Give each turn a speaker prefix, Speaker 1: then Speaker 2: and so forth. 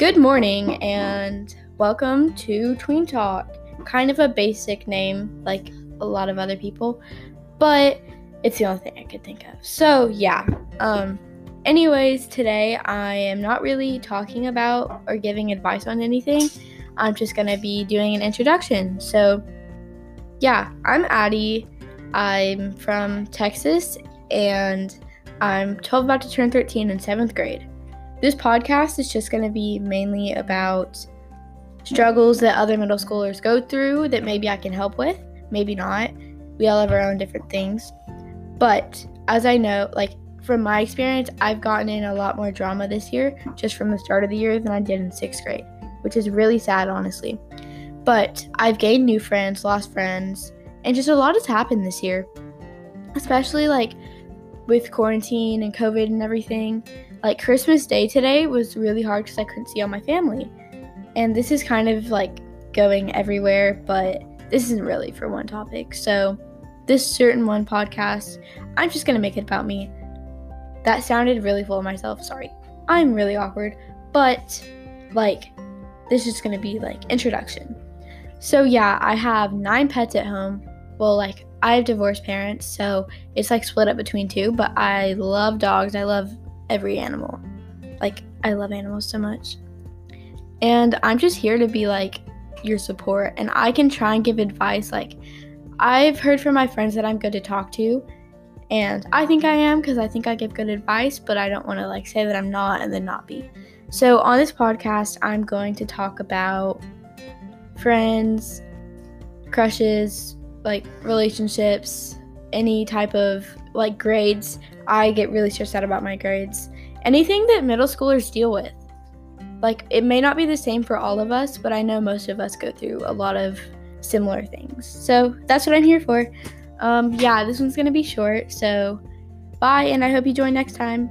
Speaker 1: Good morning and welcome to Tween Talk. Kind of a basic name, like a lot of other people, but it's the only thing I could think of. So, yeah. Um, anyways, today I am not really talking about or giving advice on anything. I'm just going to be doing an introduction. So, yeah, I'm Addie. I'm from Texas and I'm 12, about to turn 13 in seventh grade. This podcast is just going to be mainly about struggles that other middle schoolers go through that maybe I can help with, maybe not. We all have our own different things. But as I know, like from my experience, I've gotten in a lot more drama this year just from the start of the year than I did in sixth grade, which is really sad, honestly. But I've gained new friends, lost friends, and just a lot has happened this year, especially like with quarantine and COVID and everything. Like Christmas Day today was really hard because I couldn't see all my family. And this is kind of like going everywhere, but this isn't really for one topic. So, this certain one podcast, I'm just going to make it about me. That sounded really full of myself. Sorry. I'm really awkward, but like, this is going to be like introduction. So, yeah, I have nine pets at home. Well, like, I have divorced parents, so it's like split up between two, but I love dogs. I love every animal. Like, I love animals so much. And I'm just here to be like your support, and I can try and give advice. Like, I've heard from my friends that I'm good to talk to, and I think I am because I think I give good advice, but I don't want to like say that I'm not and then not be. So, on this podcast, I'm going to talk about friends, crushes, like relationships, any type of like grades. I get really stressed out about my grades. Anything that middle schoolers deal with. Like it may not be the same for all of us, but I know most of us go through a lot of similar things. So that's what I'm here for. Um, yeah, this one's gonna be short. So bye, and I hope you join next time.